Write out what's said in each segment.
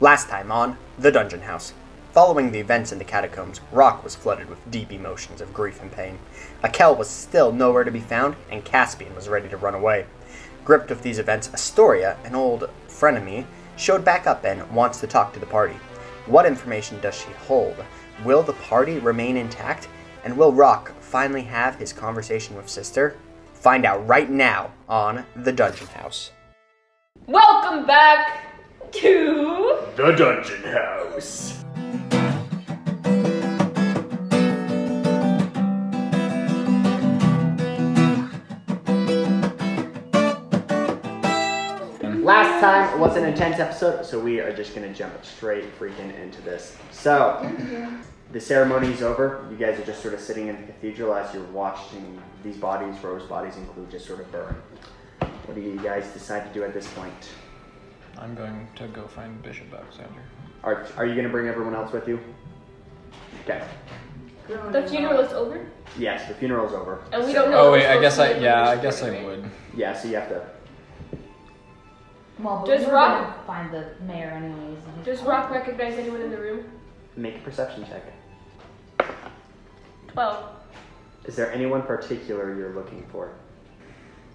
Last time on The Dungeon House. Following the events in the catacombs, Rock was flooded with deep emotions of grief and pain. Akel was still nowhere to be found, and Caspian was ready to run away. Gripped with these events, Astoria, an old frenemy, showed back up and wants to talk to the party. What information does she hold? Will the party remain intact? And will Rock finally have his conversation with Sister? Find out right now on The Dungeon House. Welcome back to The Dungeon House. Last time was an intense episode, so we are just gonna jump straight freaking into this. So, the ceremony is over. You guys are just sort of sitting in the cathedral as you're watching these bodies, rose bodies include, just sort of burn. What do you guys decide to do at this point? I'm going to go find Bishop Alexander. Are, are you gonna bring everyone else with you? Okay. the funeral is over, Yes, the funeral's over. and we don't know. Oh wait, I guess I yeah, I guess I would. Yeah, so you have to. Well, but Does we're Rock- gonna find the mayor anyways. and Does Rock recognize anyone in the room? Make a perception check. Twelve. Is there anyone particular you're looking for?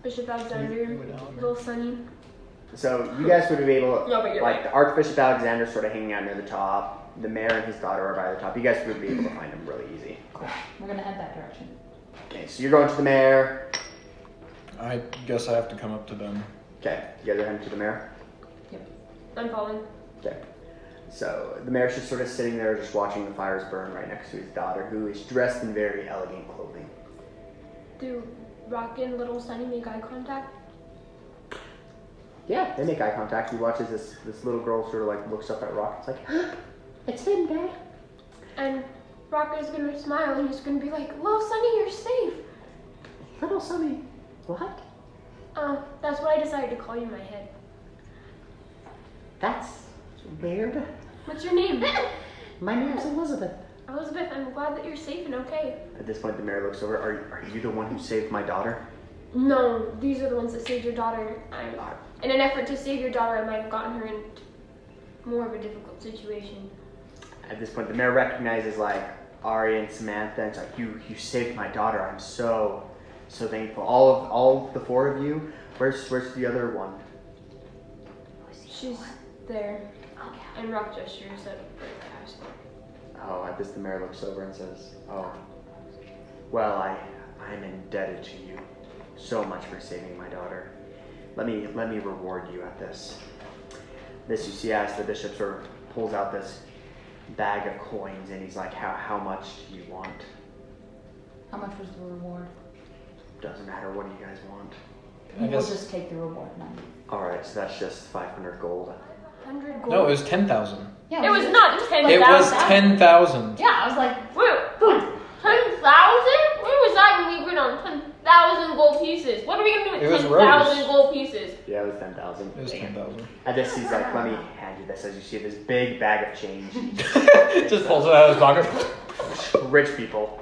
Bishop Alexander, Would Alexander- little Sunny. So you guys would be able to, No, but you're like right. the Archbishop Alexander sort of hanging out near the top. The mayor and his daughter are by the top. You guys would be able to find them really easy. We're gonna head that direction. Okay, so you're going to the mayor. I guess I have to come up to them. Okay, you guys are heading to the mayor. Yep, I'm following. Okay. So the mayor's just sort of sitting there, just watching the fires burn right next to his daughter, who is dressed in very elegant clothing. Do Rock and little Sunny make eye contact? Yeah, they make eye contact. He watches this this little girl sort of like looks up at Rock. It's like, it's him, Dad. And Rock is gonna smile and he's gonna be like, "Little Sunny, you're safe." Little Sunny. What? Uh, that's what I decided to call you in my head. That's weird. What's your name? My name's Elizabeth. Elizabeth. I'm glad that you're safe and okay. At this point, the mayor looks over. Are, are you the one who saved my daughter? No, these are the ones that saved your daughter. I, in an effort to save your daughter, I might have gotten her in more of a difficult situation. At this point, the mayor recognizes like Ari and Samantha. And it's like, you you saved my daughter. I'm so so thankful. All of all of the four of you. Where's where's the other one? She's there. And Rock gestures at. Oh, at this, the mayor looks over and says, "Oh, well, I I'm indebted to you so much for saving my daughter. Let me let me reward you at this." This you see as the bishop sort of pulls out this bag of coins and he's like, "How how much do you want? How much was the reward? Doesn't matter. What do you guys want?" I we'll guess- just take the reward money. All right, so that's just 500 gold. 100 gold. No, it was ten thousand. Yeah, It was not 10,000. It was ten thousand. Yeah, I was like, Wait, 10,000? Where was I when we agreed on 10,000 gold pieces? What are we gonna do It was with 10,000 Rose. gold pieces? Yeah, it was 10,000. It was ten thousand. At this, he's like, "Let me hand you this." As you see this big bag of change, Just pulls it out of his pocket. rich people,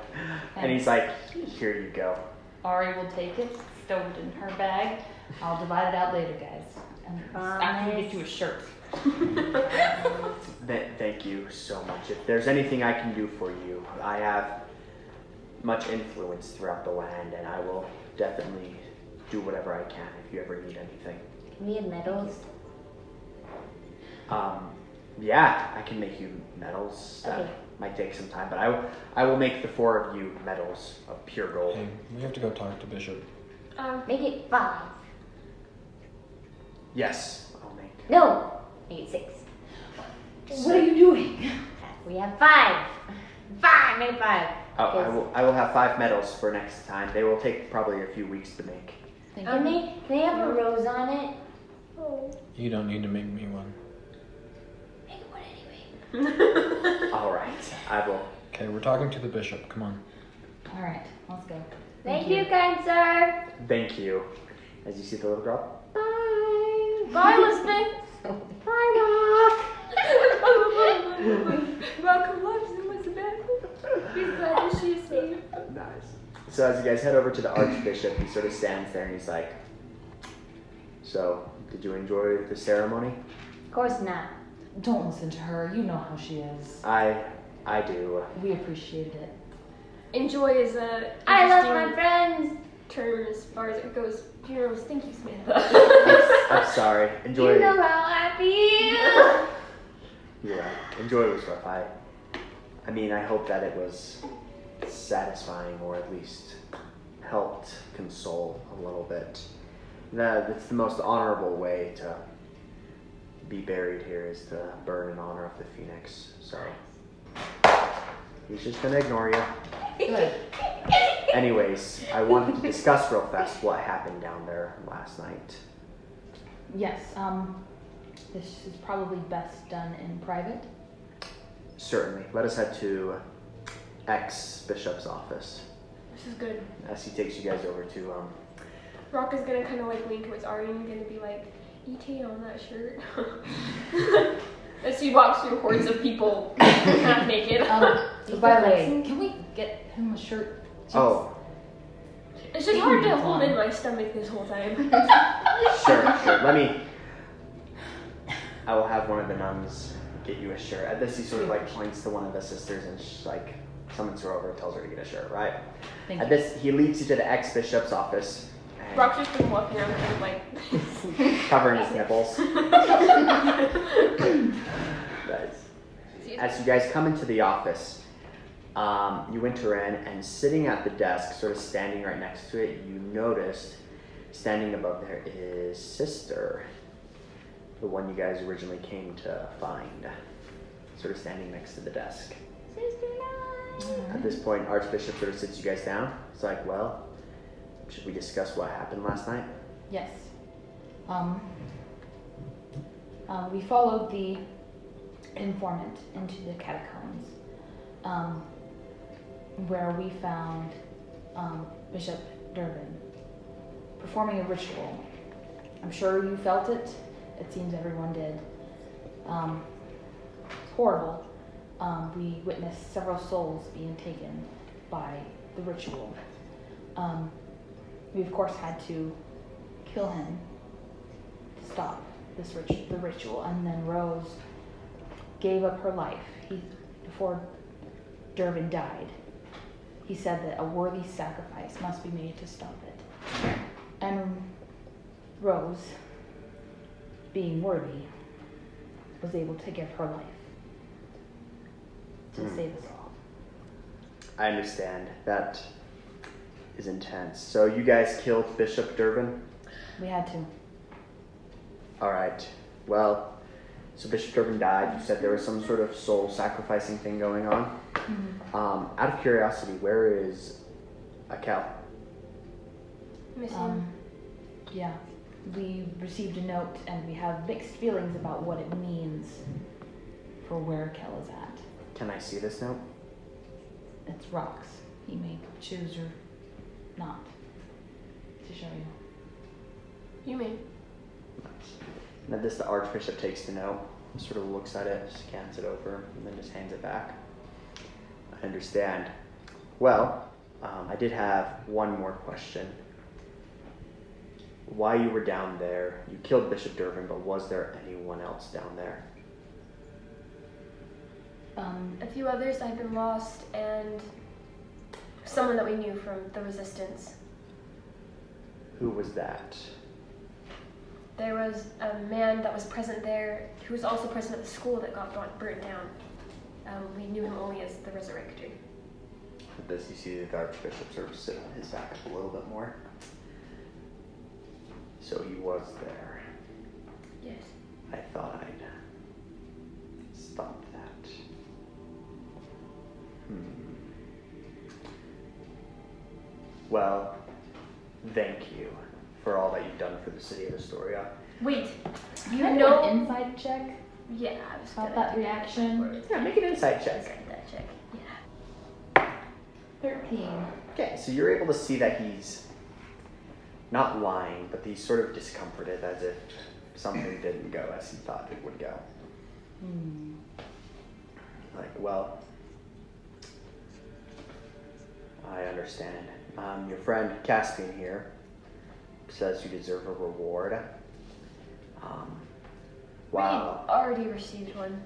and he's like, "Here you go." Ari will take it, stow it in her bag. I'll divide it out later, guys. And I'm gonna get you a shirt. Th- thank you so much. If there's anything I can do for you, I have much influence throughout the land, and I will definitely do whatever I can if you ever need anything. Can we have medals? Um, yeah, I can make you medals. That Okay. might take some time, but I, w- I will make the four of you medals of pure gold. Hey, we have to go talk to Bishop. Um, Make it five. Yes, I'll make. No, make it six. What are you doing? We have five. Five, make five. Oh, I will. I will have five medals for next time. They will take probably a few weeks to make. Thank Can you. they, they have a mm-hmm. rose on it? Oh. You don't need to make me one. Make one anyway. All right, I will. Okay, we're talking to the bishop. Come on. All right, let's go. Thank, you, kind sir. Thank you. As you see the little girl. Bye. bye, Elizabeth. Bye, Rock. Rock loves Elizabeth. He's glad that she is safe. Nice. So as you guys head over to the archbishop, he sort of stands there and he's like, "So, did you enjoy the ceremony?" Of course not. Don't listen to her. You know how she is. I I do. We appreciate it. Enjoy is a I love my friends. term as far as it goes. Funerals. Thank you, Samantha. I'm sorry. Enjoy. You know how I feel. You're right. Enjoy was rough. I, I mean, I hope that it was satisfying or at least helped console a little bit. That it's the most honorable way to be buried here is to burn in honor of the phoenix. So he's just gonna ignore you. Good. Anyways, I wanted to discuss real fast what happened down there last night. Yes. Um, this is probably best done in private. Certainly. Let us head to ex bishop's office this is good. as he takes you guys over to um, Rock is gonna kind of like lean towards Ari and gonna be like, "Et on that shirt." As he walks through hordes of people half naked. Um, by the way, can we get him a shirt? Oh, it's just hard to hold in my stomach this whole time. sure, sure. Let me. I will have one of the nuns get you a shirt. At this, he sort of like points to one of the sisters and she's like summons her over and tells her to get a shirt. Right. Thank At you. this, he leads you to the ex bishop's office. and- Rock's just been walking around kind of like. covering his nipples. Nice. As you guys come into the office, um, you enter in, and sitting at the desk, sort of standing right next to it, you noticed standing above there is Sister, the one you guys originally came to find, sort of standing next to the desk. At this point, Archbishop sort of sits you guys down. It's like, well, should we discuss what happened last night? Yes. Um, uh, we followed the informant into the catacombs, um, where we found um, Bishop Durbin performing a ritual. I'm sure you felt it. It seems everyone did. Um, it's horrible. Um, we witnessed several souls being taken by the ritual. Um, we of course had to kill him to stop this rit- the ritual, and then Rose gave up her life. He before Durbin died. He said that a worthy sacrifice must be made to stop it. And Rose, being worthy, was able to give her life to Hmm. save us all. I understand. That is intense. So you guys killed Bishop Durbin? We had to. Alright. Well, so Bishop Durbin died. You said there was some sort of soul sacrificing thing going on. Um, out of curiosity, where is Akel? Miss him. Um, yeah, we received a note and we have mixed feelings about what it means for where Kel is at. Can I see this note? It's rocks. He may choose or not to show you. You mean? Now this, the Archbishop takes the note, sort of looks at it, scans it over, and then just hands it back. I understand. Well, um, I did have one more question. Why you were down there? You killed Bishop Durbin, but was there anyone else down there? Um, A few others I've been lost, and someone that we knew from the resistance. Who was that? There was a man that was present there who was also present at the school that got burnt, burnt down. Um, we knew him only as the Resurrector. At this, you see the Archbishop sort of sit on his back a little bit more. So he was there. Yes. I thought I'd stop that. Hmm. Well, thank you for all that you've done for the city of Astoria. Wait, you can I do know? an insight check yeah, I was about gonna that do reaction. Yeah, make an insight check. Insight that check. Yeah. Thirteen. Okay, so you're able to see that he's not lying, but he's sort of discomforted as if something didn't go as he thought it would go. Hmm. Like, well, I understand. Um, your friend Caspian here says you deserve a reward. Um, Wow. We already received one.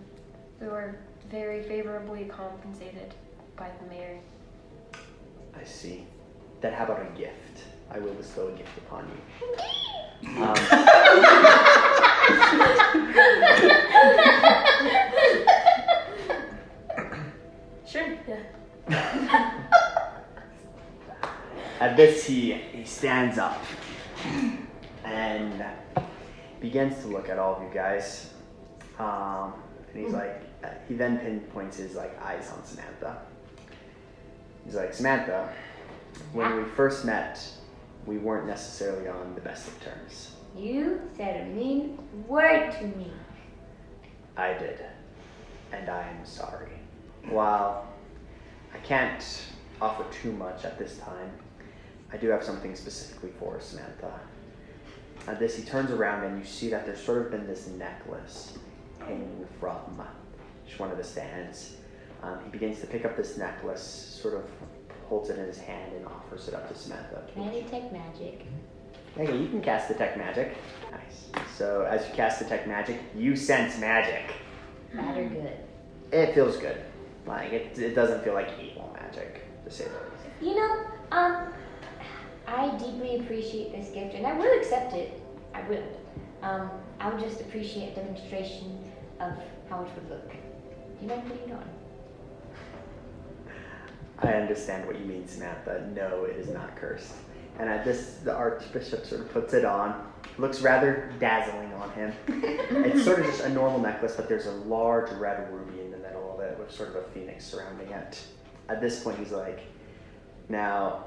We were very favorably compensated by the mayor. I see. Then how about a gift? I will bestow a gift upon you. Um, Sure. Yeah. At this, he, he stands up and begins to look at all of you guys. Um, and he's like, he then pinpoints his like eyes on Samantha. He's like, Samantha, when we first met, we weren't necessarily on the best of terms. You said a mean word to me. I did, and I am sorry. While I can't offer too much at this time, I do have something specifically for Samantha. At this, he turns around and you see that there's sort of been this necklace hanging from just one of the stands. Um, he begins to pick up this necklace, sort of holds it in his hand, and offers it up to Samantha. Can I detect magic? Okay, you can cast detect magic. Nice. So as you cast detect magic, you sense magic. Bad or good? It feels good. Like it, it doesn't feel like evil magic, to say the least. You know, um, I deeply appreciate this gift, and I will accept it. I will. Um, I would just appreciate a demonstration of how it would look. Do You mind putting you on? I understand what you mean, Samantha. No, it is not cursed. And at this, the archbishop sort of puts it on. Looks rather dazzling on him. it's sort of just a normal necklace, but there's a large red ruby in the middle of it with sort of a phoenix surrounding it. At this point, he's like, now,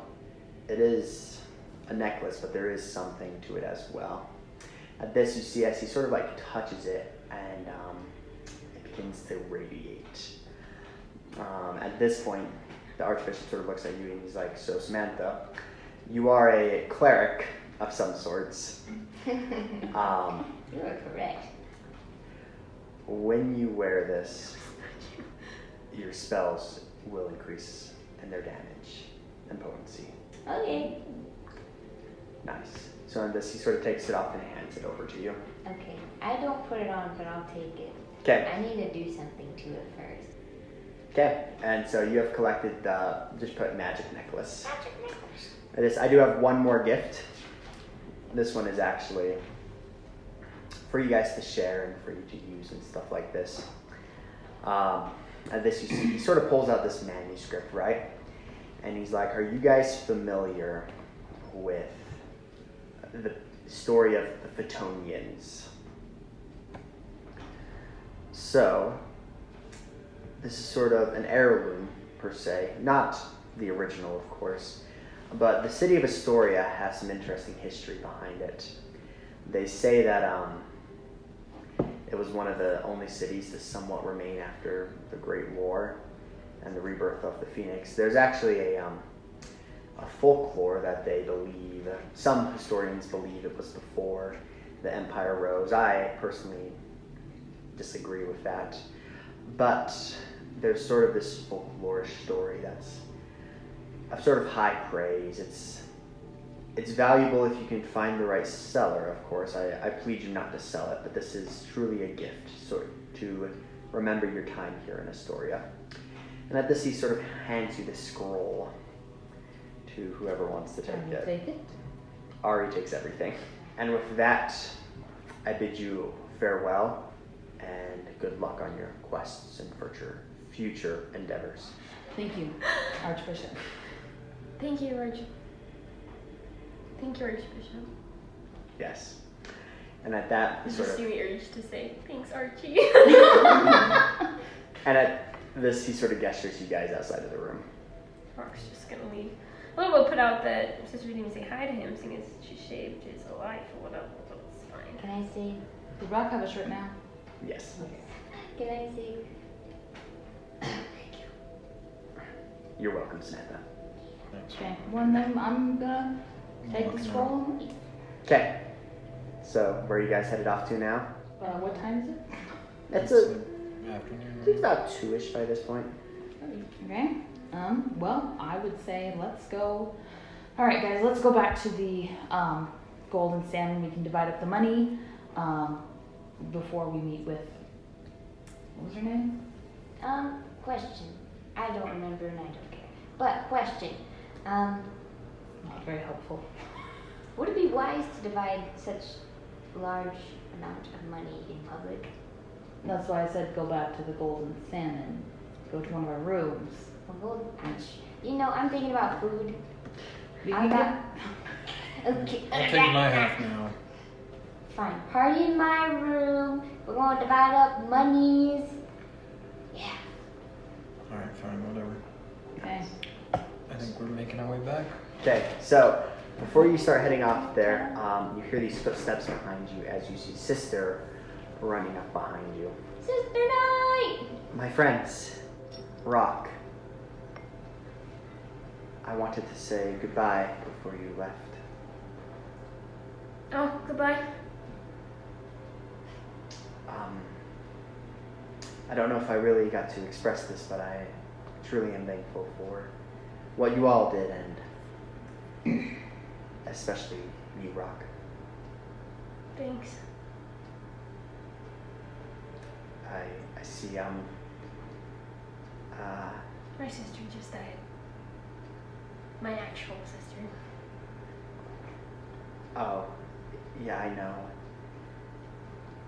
it is a necklace, but there is something to it as well. At this, you see as he sort of like touches it, and um, it begins to radiate. Um, at this point, the archbishop sort of looks at you and he's like, "So Samantha, you are a cleric of some sorts. Um, You are correct. when you wear this, your spells will increase in their damage and potency. Okay. Nice. So on this, he sort of takes it off and hands it over to you. Okay. I don't put it on, but I'll take it. Okay. I need to do something to it first. Okay. And so you have collected the just put magic necklace. This I do have one more gift. This one is actually for you guys to share and for you to use and stuff like this. Um, and this you see, he sort of pulls out this manuscript, right? And he's like, "Are you guys familiar with the story of the Phaetonians?" So, this is sort of an heirloom per se, not the original, of course. But the city of Astoria has some interesting history behind it. They say that um, it was one of the only cities to somewhat remain after the Great War and the rebirth of the Phoenix. There's actually a, um, a folklore that they believe, some historians believe it was before the Empire rose. I personally disagree with that. But there's sort of this folklorish story that's of sort of high praise. It's it's valuable if you can find the right seller, of course. I, I plead you not to sell it, but this is truly a gift sort to remember your time here in Astoria. And at this, he sort of hands you the scroll to whoever wants to take it. take it. Ari takes everything. And with that, I bid you farewell and good luck on your quests and future future endeavors. Thank you, Archbishop. Thank you, Arch. Thank you, Archbishop. Yes. And at that, You sort just of, see me urge to say, thanks, Archie. and at this, he sort of gestures you guys outside of the room. Rock's just gonna leave. Well, we'll put out that since we didn't even say hi to him, seeing as she shaved his life or whatever, so it's fine. Can I see? Does Rock have a shirt now? Yes. Can I say? You're welcome, Samantha. Thanks. Okay. Well, then I'm gonna take the scroll and leave. Okay. So, where are you guys headed off to now? Uh, what time is it? It's a, afternoon. it's about two-ish by this point. Okay. Um, well, I would say let's go. All right, guys, let's go back to the um, Golden Salmon. We can divide up the money. Um, before we meet with. What was her name? Um, question. I don't remember and I don't care. But question. Um, Not very helpful. would it be wise to divide such large amount of money in public? That's why I said go back to the Golden Salmon. Go to one of our rooms. Well, we'll- you know, I'm thinking about food. We I can got. Okay. I'll take my half now. Fine. Party in my room. We're going to divide up monies. Yeah. Alright, fine, whatever. Okay. I think we're making our way back. Okay, so before you start heading off there, um, you hear these footsteps behind you as you see Sister running up behind you. Sister night. My friends, Rock, I wanted to say goodbye before you left. Oh, goodbye. Um, I don't know if I really got to express this, but I truly am thankful for what you all did, and especially you, Rock. Thanks. I I see. Um. Uh, My sister just died. My actual sister. oh, yeah, I know.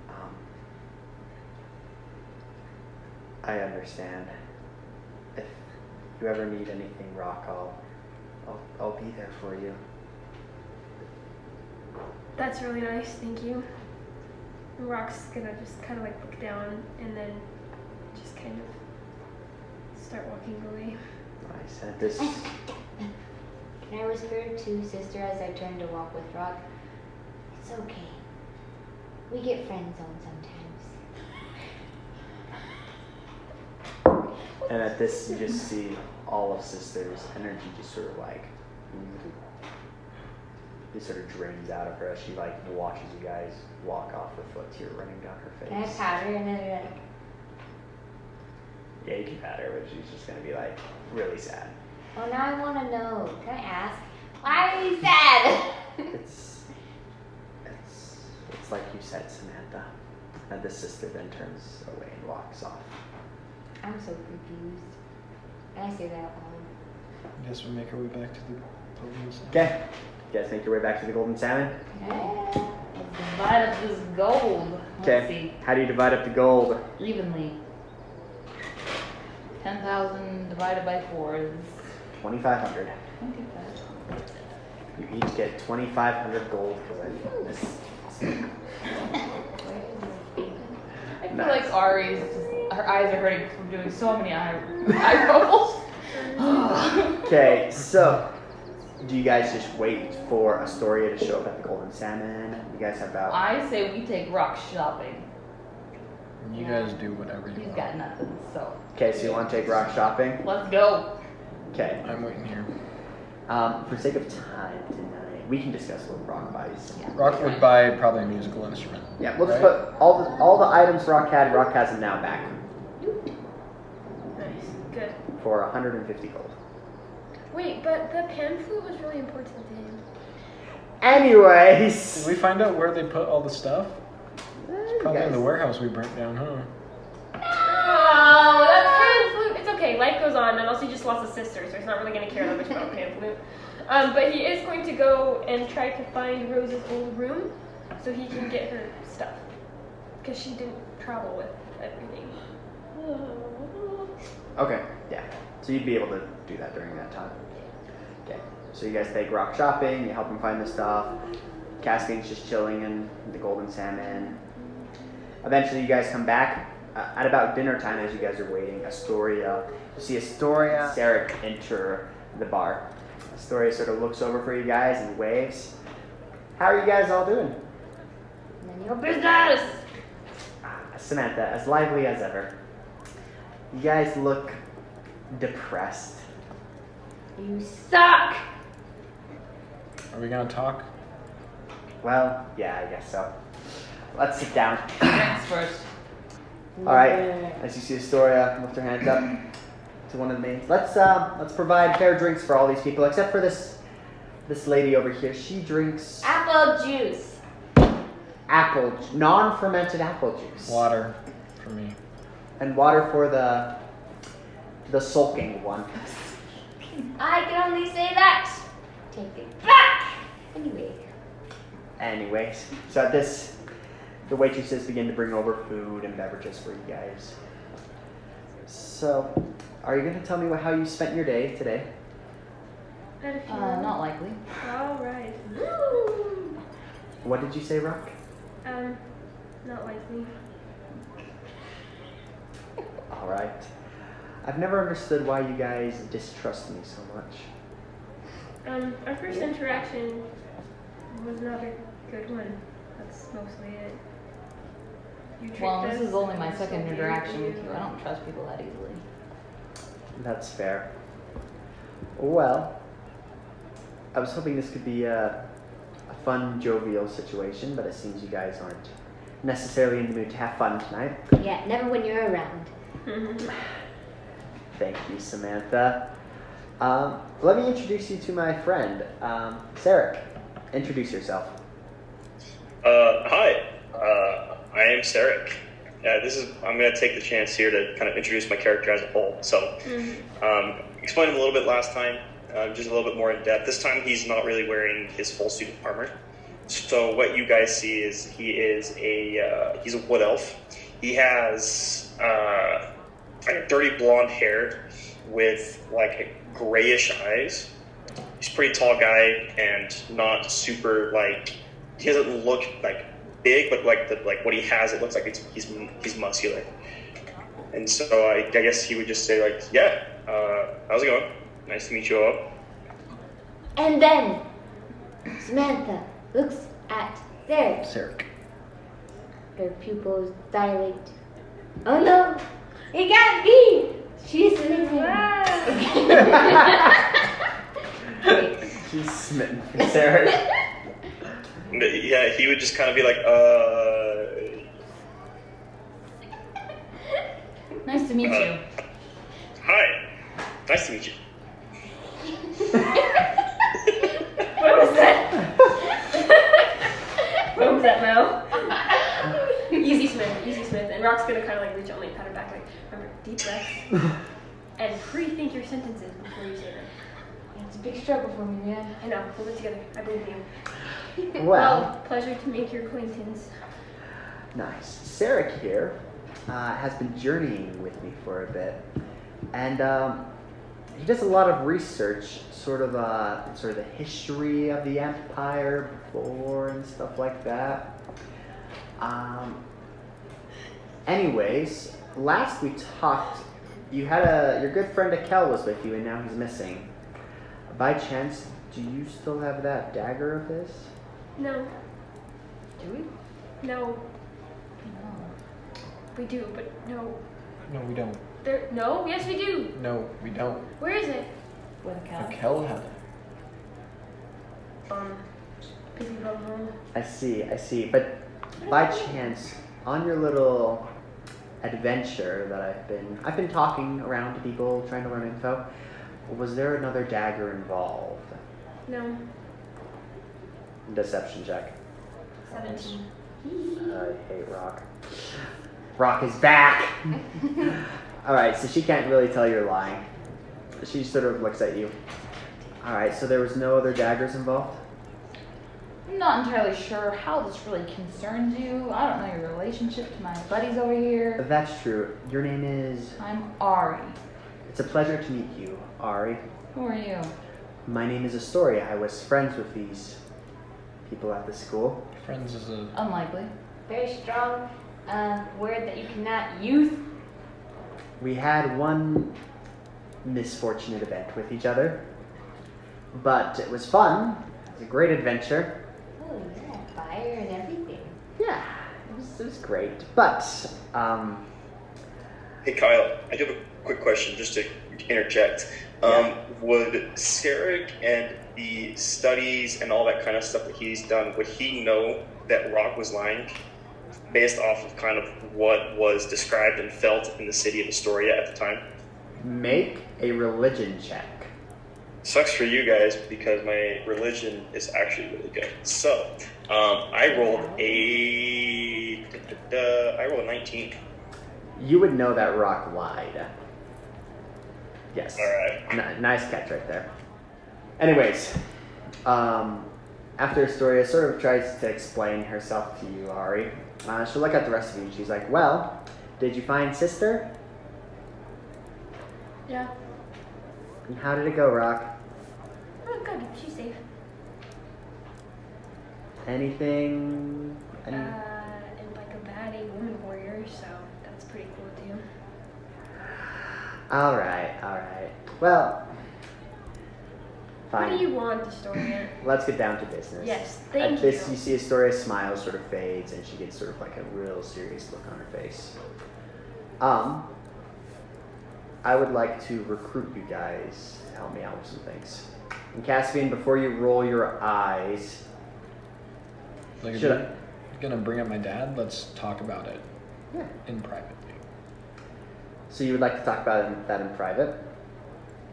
Um. I understand. If you ever need anything, Rock, I'll I'll I'll be there for you. That's really nice, thank you. Rock's gonna just kind of like look down and then just kind of start walking away. I said this. Can I whisper to sister as I turn to walk with Rock? It's okay. We get friend zone sometimes. And at this, you just see all of Sister's energy just sort of like, it sort of drains out of her as she like watches you guys walk off with foot tear running down her face. Can I pat her and then like, Yeah, you can pat her, but she's just gonna be like really sad. oh, now I want to know. Can I ask? Why are you sad? It's, it's, it's like you said, Samantha. And the sister then turns away and walks off. I'm so confused. And I say that out loud. I guess we make our way back to the police. Okay, you guys make your way back to the Golden Salmon. Yeah. Let's divide up this gold. Let's Okay, how do you divide up the gold? see. Evenly. 10,000 divided by 4 is 2,500. 25. You each get 2,500 gold for it. I feel Nice. like Ari's just, her eyes are hurting from doing so many eye, eye rolls. Okay, so do you guys just wait for Astoria to show up at the Golden Salmon? You guys have about I say we take Rock shopping. You guys do whatever you He's want. got nothing, so okay. So you want to take Rock shopping? let's go. Okay. I'm waiting here. Um, for sake of time tonight, we can discuss what Rock buys. Rock would buy probably a musical instrument. Yeah, we'll just put all the all the items Rock had. Rock has them now back Nice. Good. For 150 gold. Wait, but the pan flute was really important to him. Anyways, Did we find out where they put all the stuff? You Probably in the warehouse we burnt down, huh? Oh, that pan flute. It's okay. Life goes on, and also he just lost a sister, so he's not really gonna care that much about pan flute. Um, but he is going to go and try to find Rose's old room, so he can get her stuff, because she didn't travel with everything. Okay, yeah. So you'd be able to do that during that time. Okay. So you guys take Rock shopping, you help him find the stuff. Caspian's just chilling in the Golden Salmon. Eventually you guys come back. Uh, at about dinner time, as you guys are waiting, Astoria, you see Astoria, Sarek enter the bar. Astoria sort of looks over for you guys and waves. How are you guys all doing? None of your business. Ah, Samantha, as lively as ever. You guys look depressed. You suck. Are we gonna talk? Well, yeah, I guess so. Let's sit down. Drinks first. All right. As you see Astoria lift her hand up to one of the maids. Let's uh, let's provide fair drinks for all these people, except for this this lady over here. She drinks. Apple juice. apple, juice. non-fermented apple juice. Water for me. And water for the the sulking one. I can only say that. Take it back. Anyway, Anyways, so at this, the waitresses begin to bring over food and beverages for you guys. So, are you going to tell me how you spent your day today? I had a few. Uh, not likely. All right. What did you say, Rock? Um, not likely. All right. I've never understood why you guys distrust me so much. Um, our first interaction was not a good one. That's mostly it. You Well, this is only my second sold interaction you. with you. I don't trust people that easily. That's fair. Well, I was hoping this could be a, a fun, jovial situation, but it seems you guys aren't necessarily in the mood to have fun tonight. yeah, never when you're around. Thank you, Samantha. Um, let me introduce you to my friend, um, Sarek. Introduce yourself. Uh, hi, uh, I am Sarek. Yeah, this is. I'm going to take the chance here to kind of introduce my character as a whole. So, um, explained him a little bit last time, uh, just a little bit more in depth. This time, he's not really wearing his full suit of armor. So, what you guys see is he is a uh, he's a wood elf. He has uh, like dirty blonde hair with like grayish eyes. He's a pretty tall guy and not super like he doesn't look like big, but like the like what he has, it looks like it's, he's he's muscular. And so I, I guess he would just say like, yeah, uh, how's it going? Nice to meet you all. And then Samantha looks at Derek. Sarek. Her pupils dilate. Oh no! It can't be! She's smitten. She's smitten for Sarek. Uh, Yeah, he would just kind of be like, uh, Nice to meet you. hi, nice to meet you. What was that? what was that, Mel? easy Smith, easy Smith. And Rock's gonna kind of like reach out and like pat her back, like, remember, deep breaths. and pre-think your sentences before you say them. It's a big struggle for me, man. I know, hold it together. I believe you. Well, pleasure to make your acquaintance. nice. Sarek here uh, has been journeying with me for a bit, and um, he does a lot of research, sort of uh, sort of the history of the empire before and stuff like that. Um, anyways, last we talked, you had a your good friend Akel was with you, and now he's missing. By chance, do you still have that dagger of his? No, Do we? no, No. we do, but no. No, we don't. There, no, yes, we do. No, we don't. Where is it? With Akel. Raquel had it. Um, busy. I see, I see. But by chance, on your little adventure that I've been I've been talking around to people trying to learn info, was there another dagger involved? No, Deception check. 17. I hate Rock. Rock is back. All right, so she can't really tell you're lying. She sort of looks at you. All right, so there was no other daggers involved. I'm not entirely sure how this really concerns you. I don't know your relationship to my buddies over here. That's true. Your name is. I'm Ari. It's a pleasure to meet you, Ari. Who are you? My name is Astoria. I was friends with these people at the school. Friends is a. Unlikely. Very strong uh, word that you cannot use. We had one misfortunate event with each other, but it was fun. It was a great adventure. Oh yeah, fire and everything. Yeah, it was, it was great. But, um, Hey Kyle, I do have a quick question just to interject. Um, would Sarek and the studies and all that kind of stuff that he's done, would he know that Rock was lying based off of kind of what was described and felt in the city of Astoria at the time? make a religion check. Sucks for you guys because my religion is actually really good. So, um, I rolled a. I rolled a 19. You would know that rock lied. Yes. All right. N- nice catch right there. Anyways, um, after Astoria sort of tries to explain herself to you, Ari, uh, she'll look at the rest of you. She's like, "Well, did you find sister? Yeah. And how did it go, Rock? Oh, good. She's safe. Anything? Any? Uh, and like a baddie woman warrior, so that's pretty cool too. all right, all right. Well, fine. What do you want, Astoria? Let's get down to business. Yes, thank At thank this, you. you see Astoria's smile sort of fades, and she gets sort of like a real serious look on her face. Um, I would like to recruit you guys to help me out with some things. And Caspian, before you roll your eyes, Like, if Should you're gonna bring up my dad, let's talk about it yeah. in private. So you would like to talk about that in private?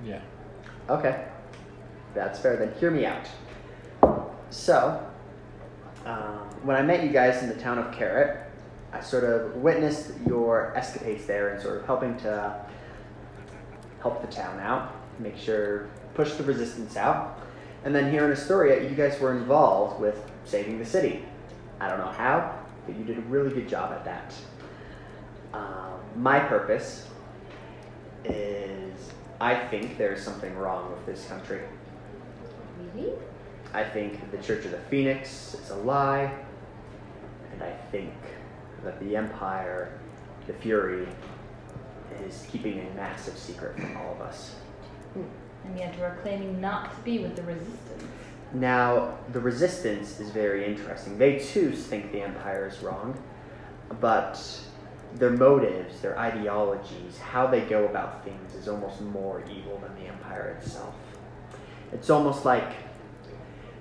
Yeah. Okay. That's fair. Then hear me out. So, um, when I met you guys in the town of Carrot, I sort of witnessed your escapades there and sort of helping to help the town out, make sure, push the resistance out. And then here in Astoria, you guys were involved with saving the city. I don't know how, but you did a really good job at that. Um, my purpose is I think there's something wrong with this country. Really? I think the Church of the Phoenix is a lie, and I think that the Empire, the Fury, is keeping a massive secret from all of us. And yet we're claiming not to be with the resistance. Now, the Resistance is very interesting. They too think the Empire is wrong, but their motives, their ideologies, how they go about things is almost more evil than the Empire itself. It's almost like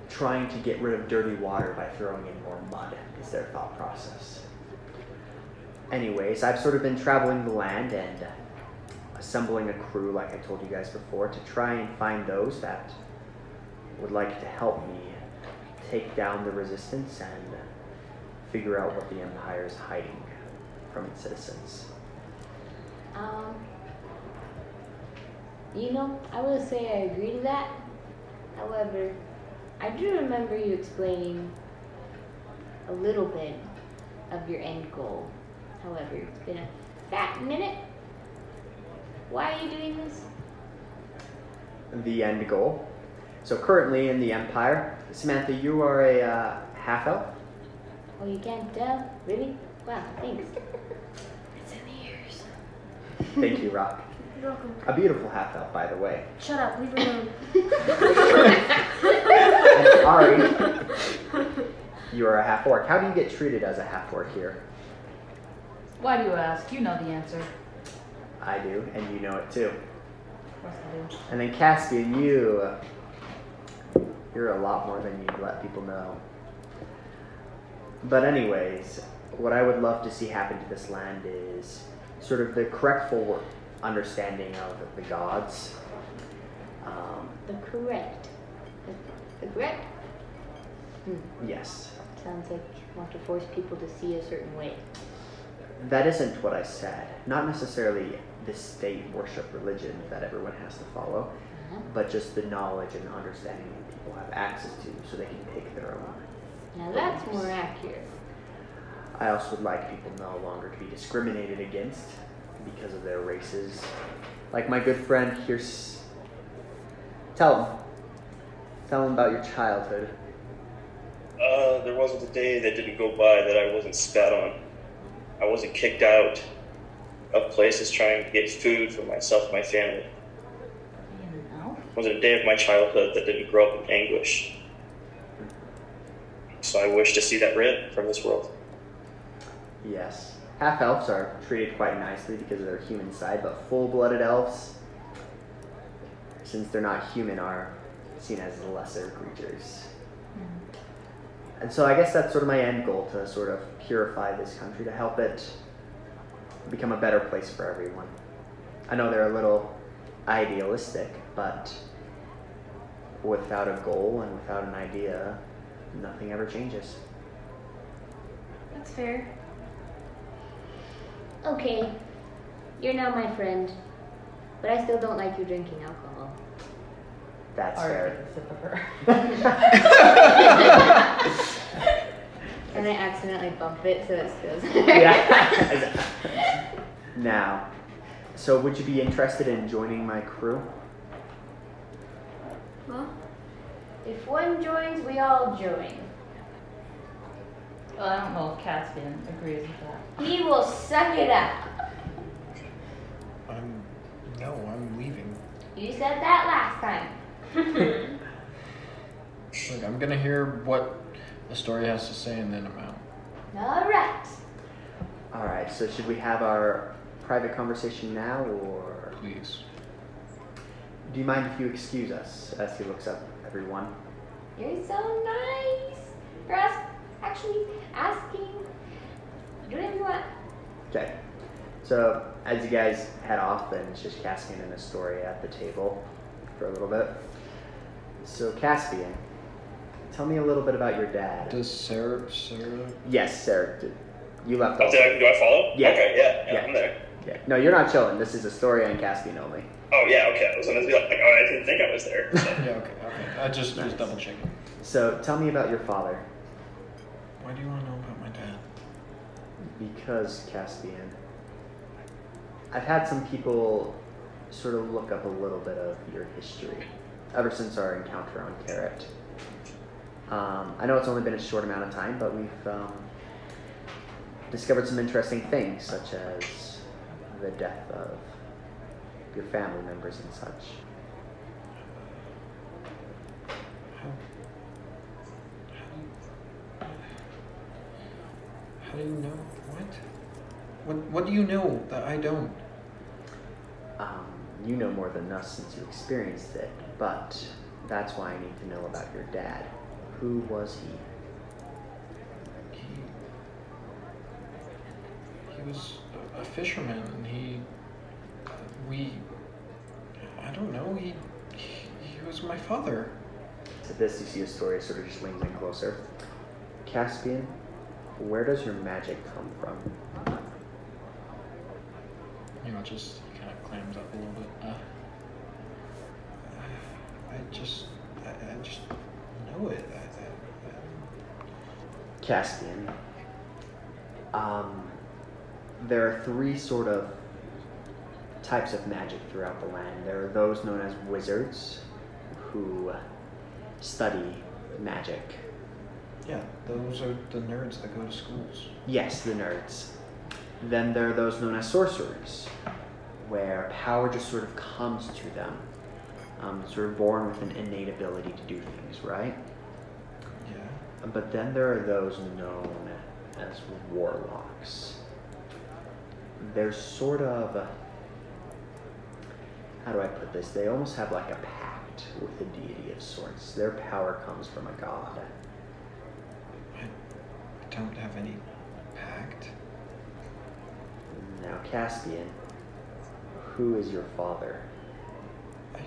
trying to get rid of dirty water by throwing in more mud, is their thought process. Anyways, I've sort of been traveling the land and assembling a crew, like I told you guys before, to try and find those that would like to help me take down the resistance and figure out what the Empire is hiding from its citizens. Um, you know, I will say I agree to that. However, I do remember you explaining a little bit of your end goal. However, it's been a fat minute. Why are you doing this? The end goal. So currently in the Empire, Samantha, you are a uh, half elf. Oh, you can't tell? Really? Wow, thanks. It's in the ears. Thank you, Rock. You're welcome. A beautiful half elf, by the way. Shut up. Leave her alone. And Ari, you are a half orc. How do you get treated as a half orc here? Why do you ask? You know the answer. I do, and you know it too. Of course I do. And then Caspian, you, you're a lot more than you'd let people know. But anyways, what I would love to see happen to this land is sort of the correct forward understanding of the gods. Um, The correct. The, the correct? Hmm. yes, Sounds like you want to force people to see a certain way. that isn't what I said. Not necessarily the state worship religion that everyone has to follow, Uh-huh. but just the knowledge and understanding that people have access to so they can pick their own. Now that's more accurate. I also would like people no longer to be discriminated against because of their races. Like my good friend here's. Tell him. Tell him about your childhood. Uh, there wasn't a day that didn't go by that I wasn't spat on. I wasn't kicked out of places trying to get food for myself and my family. You know? There wasn't a day of my childhood that didn't grow up in anguish. So I wish to see that rid from this world. Yes. Half elves are treated quite nicely because of their human side, but full blooded elves, since they're not human, are seen as lesser creatures. Hmm. And so I guess that's sort of my end goal to sort of purify this country, to help it become a better place for everyone. I know they're a little idealistic, but without a goal and without an idea, nothing ever changes. That's fair. Okay, you're now my friend, but I still don't like you drinking alcohol. That's Or fair. a sip her. And I accidentally bump it so it spills. yeah. now, so would you be interested in joining my crew? Well, if one joins, we all join. Well, I don't know if Caspian agrees with that. He will suck it up. I'm no, I'm leaving. You said that last time. Look, I'm gonna hear what the story has to say, and then I'm out. All right. All right. So should we have our private conversation now, or Please. do you mind if you excuse us? As he looks up everyone. You're so nice for us actually asking. Do whatever you want. Okay. So as you guys head off, then it's just Caspian and Astoria at the table for a little bit. So Caspian, tell me a little bit about your dad. Does Sarah, Sarah? Yes, Sarah. did- You left Oh, also. do, I, do I follow? Yeah. Okay, yeah, yeah, Yeah. I'm there. Yeah. No, you're not chilling. This is Astoria and Caspian only. Oh, yeah, okay. I was gonna be like, oh, I didn't think I was there. So. Yeah, okay, okay. I just Nice. was double checking. So tell me about your father. Why do you want to know about my dad? Because Caspian, I've had some people sort of look up a little bit of your history ever since our encounter on Carrot. Um, I know it's only been a short amount of time, but we've um, discovered some interesting things, such as the death of your family members and such. How? Do you know? What? What? What do you know that I don't? Um, you know more than us since you experienced it, but that's why I need to know about your dad. Who was he? He. He was a- fisherman, and he. We. I don't know. He. He, he was my father. To this, you see Astoria sort of just leans in closer. Caspian, where does your magic come from? You know, just he kind of clams up a little bit. Uh, I just, I, I just know it. I, Caspian, um, there are three sort of types of magic throughout the land. There are those known as wizards, who study magic. yeah, those are the nerds that go to schools. Yes, the nerds. Then there are those known as sorcerers, where power just sort of comes to them. Um, sort of born with an innate ability to do things, right? But then there are those known as warlocks. They're sort of. Uh, how do I put this? They almost have like a pact with a deity of sorts. Their power comes from a god. I don't have any pact. Now, Caspian, who is your father? I,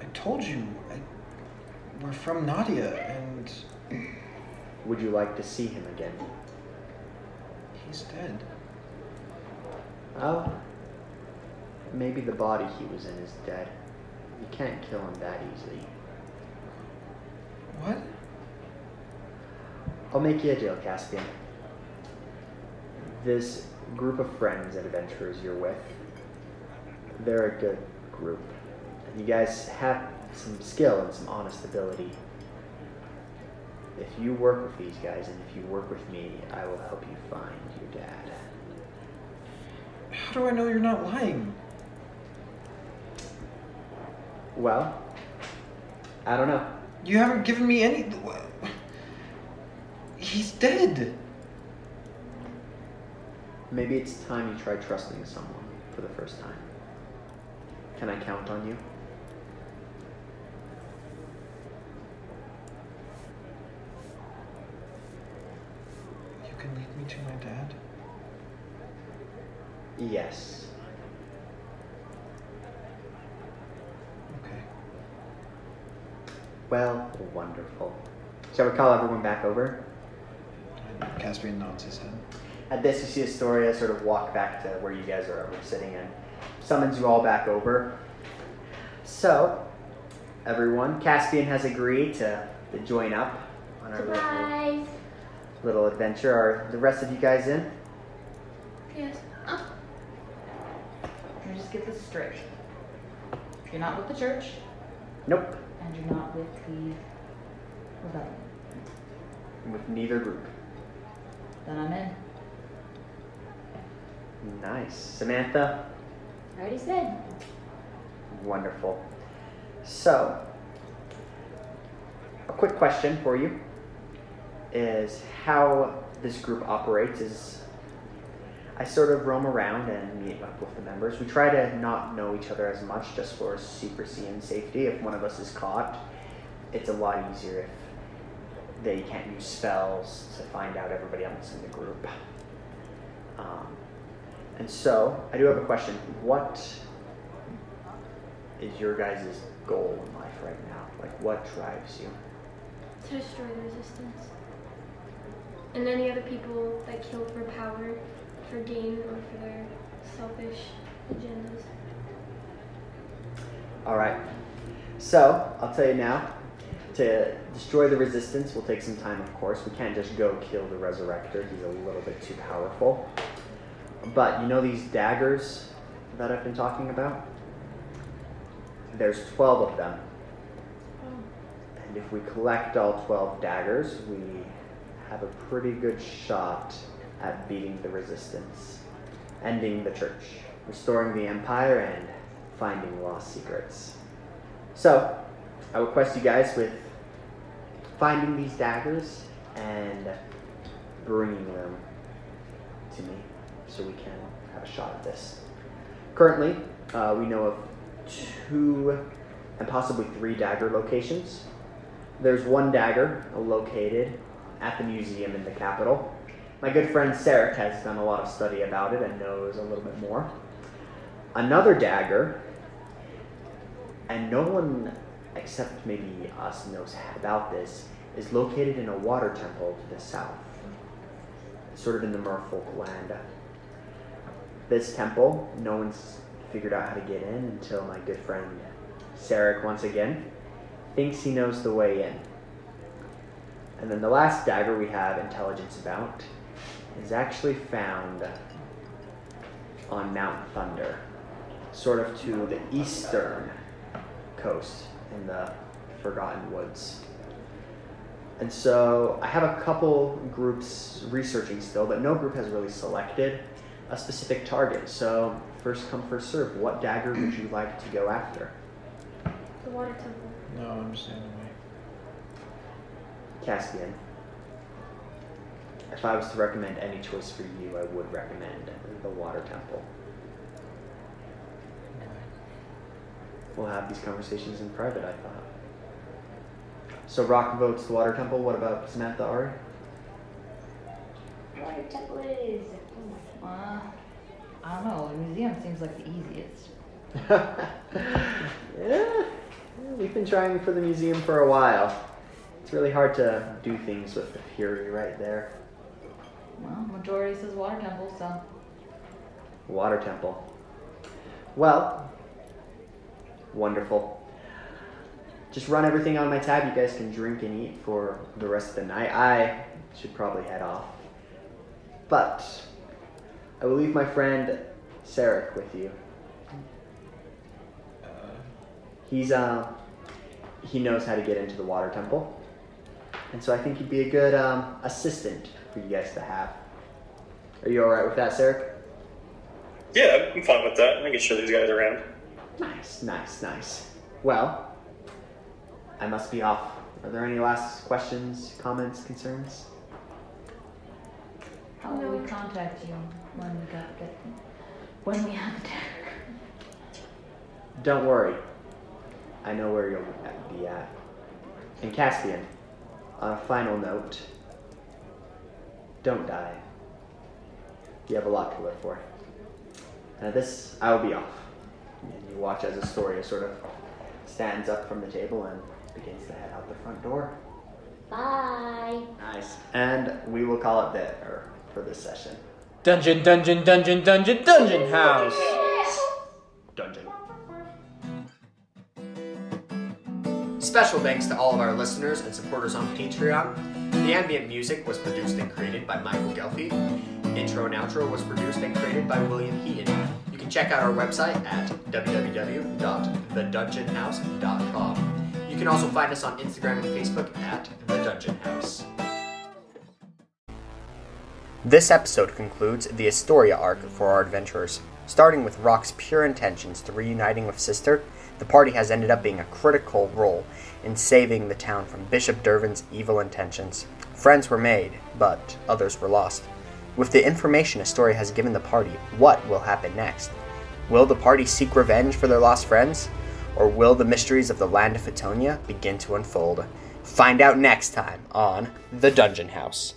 I told you. I, we're from Nadia, and Would you like to see him again? he's dead. Oh, maybe the body he was in is dead. You can't kill him that easily. What? I'll make you a deal, Caspian. This group of friends and adventurers you're with, they're a good group. You guys have some skill and some honest ability. If you work with these guys and if you work with me, I will help you find your dad. How do I know you're not lying? Well, I don't know. You haven't given me any. He's dead. Maybe it's time you try trusting someone for the first time. Can I count on you? You can lead me to my dad. Yes. Okay. Well, wonderful. Shall we call everyone back over? Caspian nods his head. At this, you see Astoria sort of walk back to where you guys are sitting and summons you all back over. So, everyone, Caspian has agreed to, to join up on our little, Surprise! little adventure. Are the rest of you guys in? Yes. Oh. Let me just get this straight. You're not with the church, Nope. and you're not with the rebellion. With neither group. Then I'm in. Nice. Samantha? I already said. Wonderful. So, a quick question for you is how this group operates is I sort of roam around and meet up with the members. We try to not know each other as much just for secrecy and safety. If one of us is caught, it's a lot easier if they can't use spells to find out everybody else in the group. Um, and so, I do have a question. What is your guys' goal in life right now? Like, what drives you? To destroy the resistance. And any other people that kill for power, for gain, or for their selfish agendas. All right. So, I'll tell you now. To destroy the resistance will take some time, of course. We can't just go kill the resurrector. He's a little bit too powerful. But you know these daggers that I've been talking about? There's 12 of them. Oh. And if we collect all 12 daggers, we have a pretty good shot at beating the resistance, ending the church, restoring the empire, and finding lost secrets. So, I request you guys with finding these daggers and bringing them to me so we can have a shot at this. Currently, uh, we know of two and possibly three dagger locations. There's one dagger located at the museum in the capital. My good friend Sarek has done a lot of study about it and knows a little bit more. Another dagger, and no one except maybe us knows about this, is located in a water temple to the south, sort of in the merfolk land. This temple, no one's figured out how to get in until my good friend Sarek, once again, thinks he knows the way in. And then the last dagger we have intelligence about is actually found on Mount Thunder, sort of to the eastern coast in the Forgotten Woods. And so I have a couple groups researching still, but no group has really selected a specific target. So first come, first serve. What dagger would you like to go after? The water temple. No, I'm staying away. Caspian. If I was to recommend any choice for you, I would recommend the Water Temple. We'll have these conversations in private, I thought. So Rock votes the Water Temple. What about Samantha Ari? Water temple it is. Oh my Uh, I don't know. The museum seems like the easiest. yeah, we've been trying for the museum for a while. It's really hard to do things with the Fury right there. Well, majority says water temple, so Water Temple. Well, wonderful. Just run everything on my tab. You guys can drink and eat for the rest of the night. I should probably head off. But I will leave my friend Sarek with you. Uh, He's uh he knows how to get into the water temple. And so I think he'd be a good um, assistant for you guys to have. Are you alright with that, Sarek? Yeah, I'm fine with that. I can show these guys around. Nice, nice, nice. Well, I must be off. Are there any last questions, comments, concerns? how will we contact you when we got get when we have the dagger? Don't worry. I know where you'll be at. And Caspian, on a final note, don't die. You have a lot to live for. Now this, I will be off. And you watch as Astoria sort of stands up from the table and begins to head out the front door. Bye. Nice. And we will call it there for this session. Dungeon, dungeon, dungeon, dungeon, dungeon house. Special thanks to all of our listeners and supporters on Patreon. The ambient music was produced and created by Michael Gelfi. Intro and outro was produced and created by William Heaton. You can check out our website at www.thedungeonhouse.com. You can also find us on Instagram and Facebook at The Dungeon House. This episode concludes the Astoria arc for our adventurers. Starting with Rock's pure intentions to reuniting with Sister, the party has ended up being a critical role in saving the town from Bishop Dervin's evil intentions. Friends were made, but others were lost. With the information Astoria has given the party, what will happen next? Will the party seek revenge for their lost friends? Or will the mysteries of the land of Fatonia begin to unfold? Find out next time on The Dungeon House.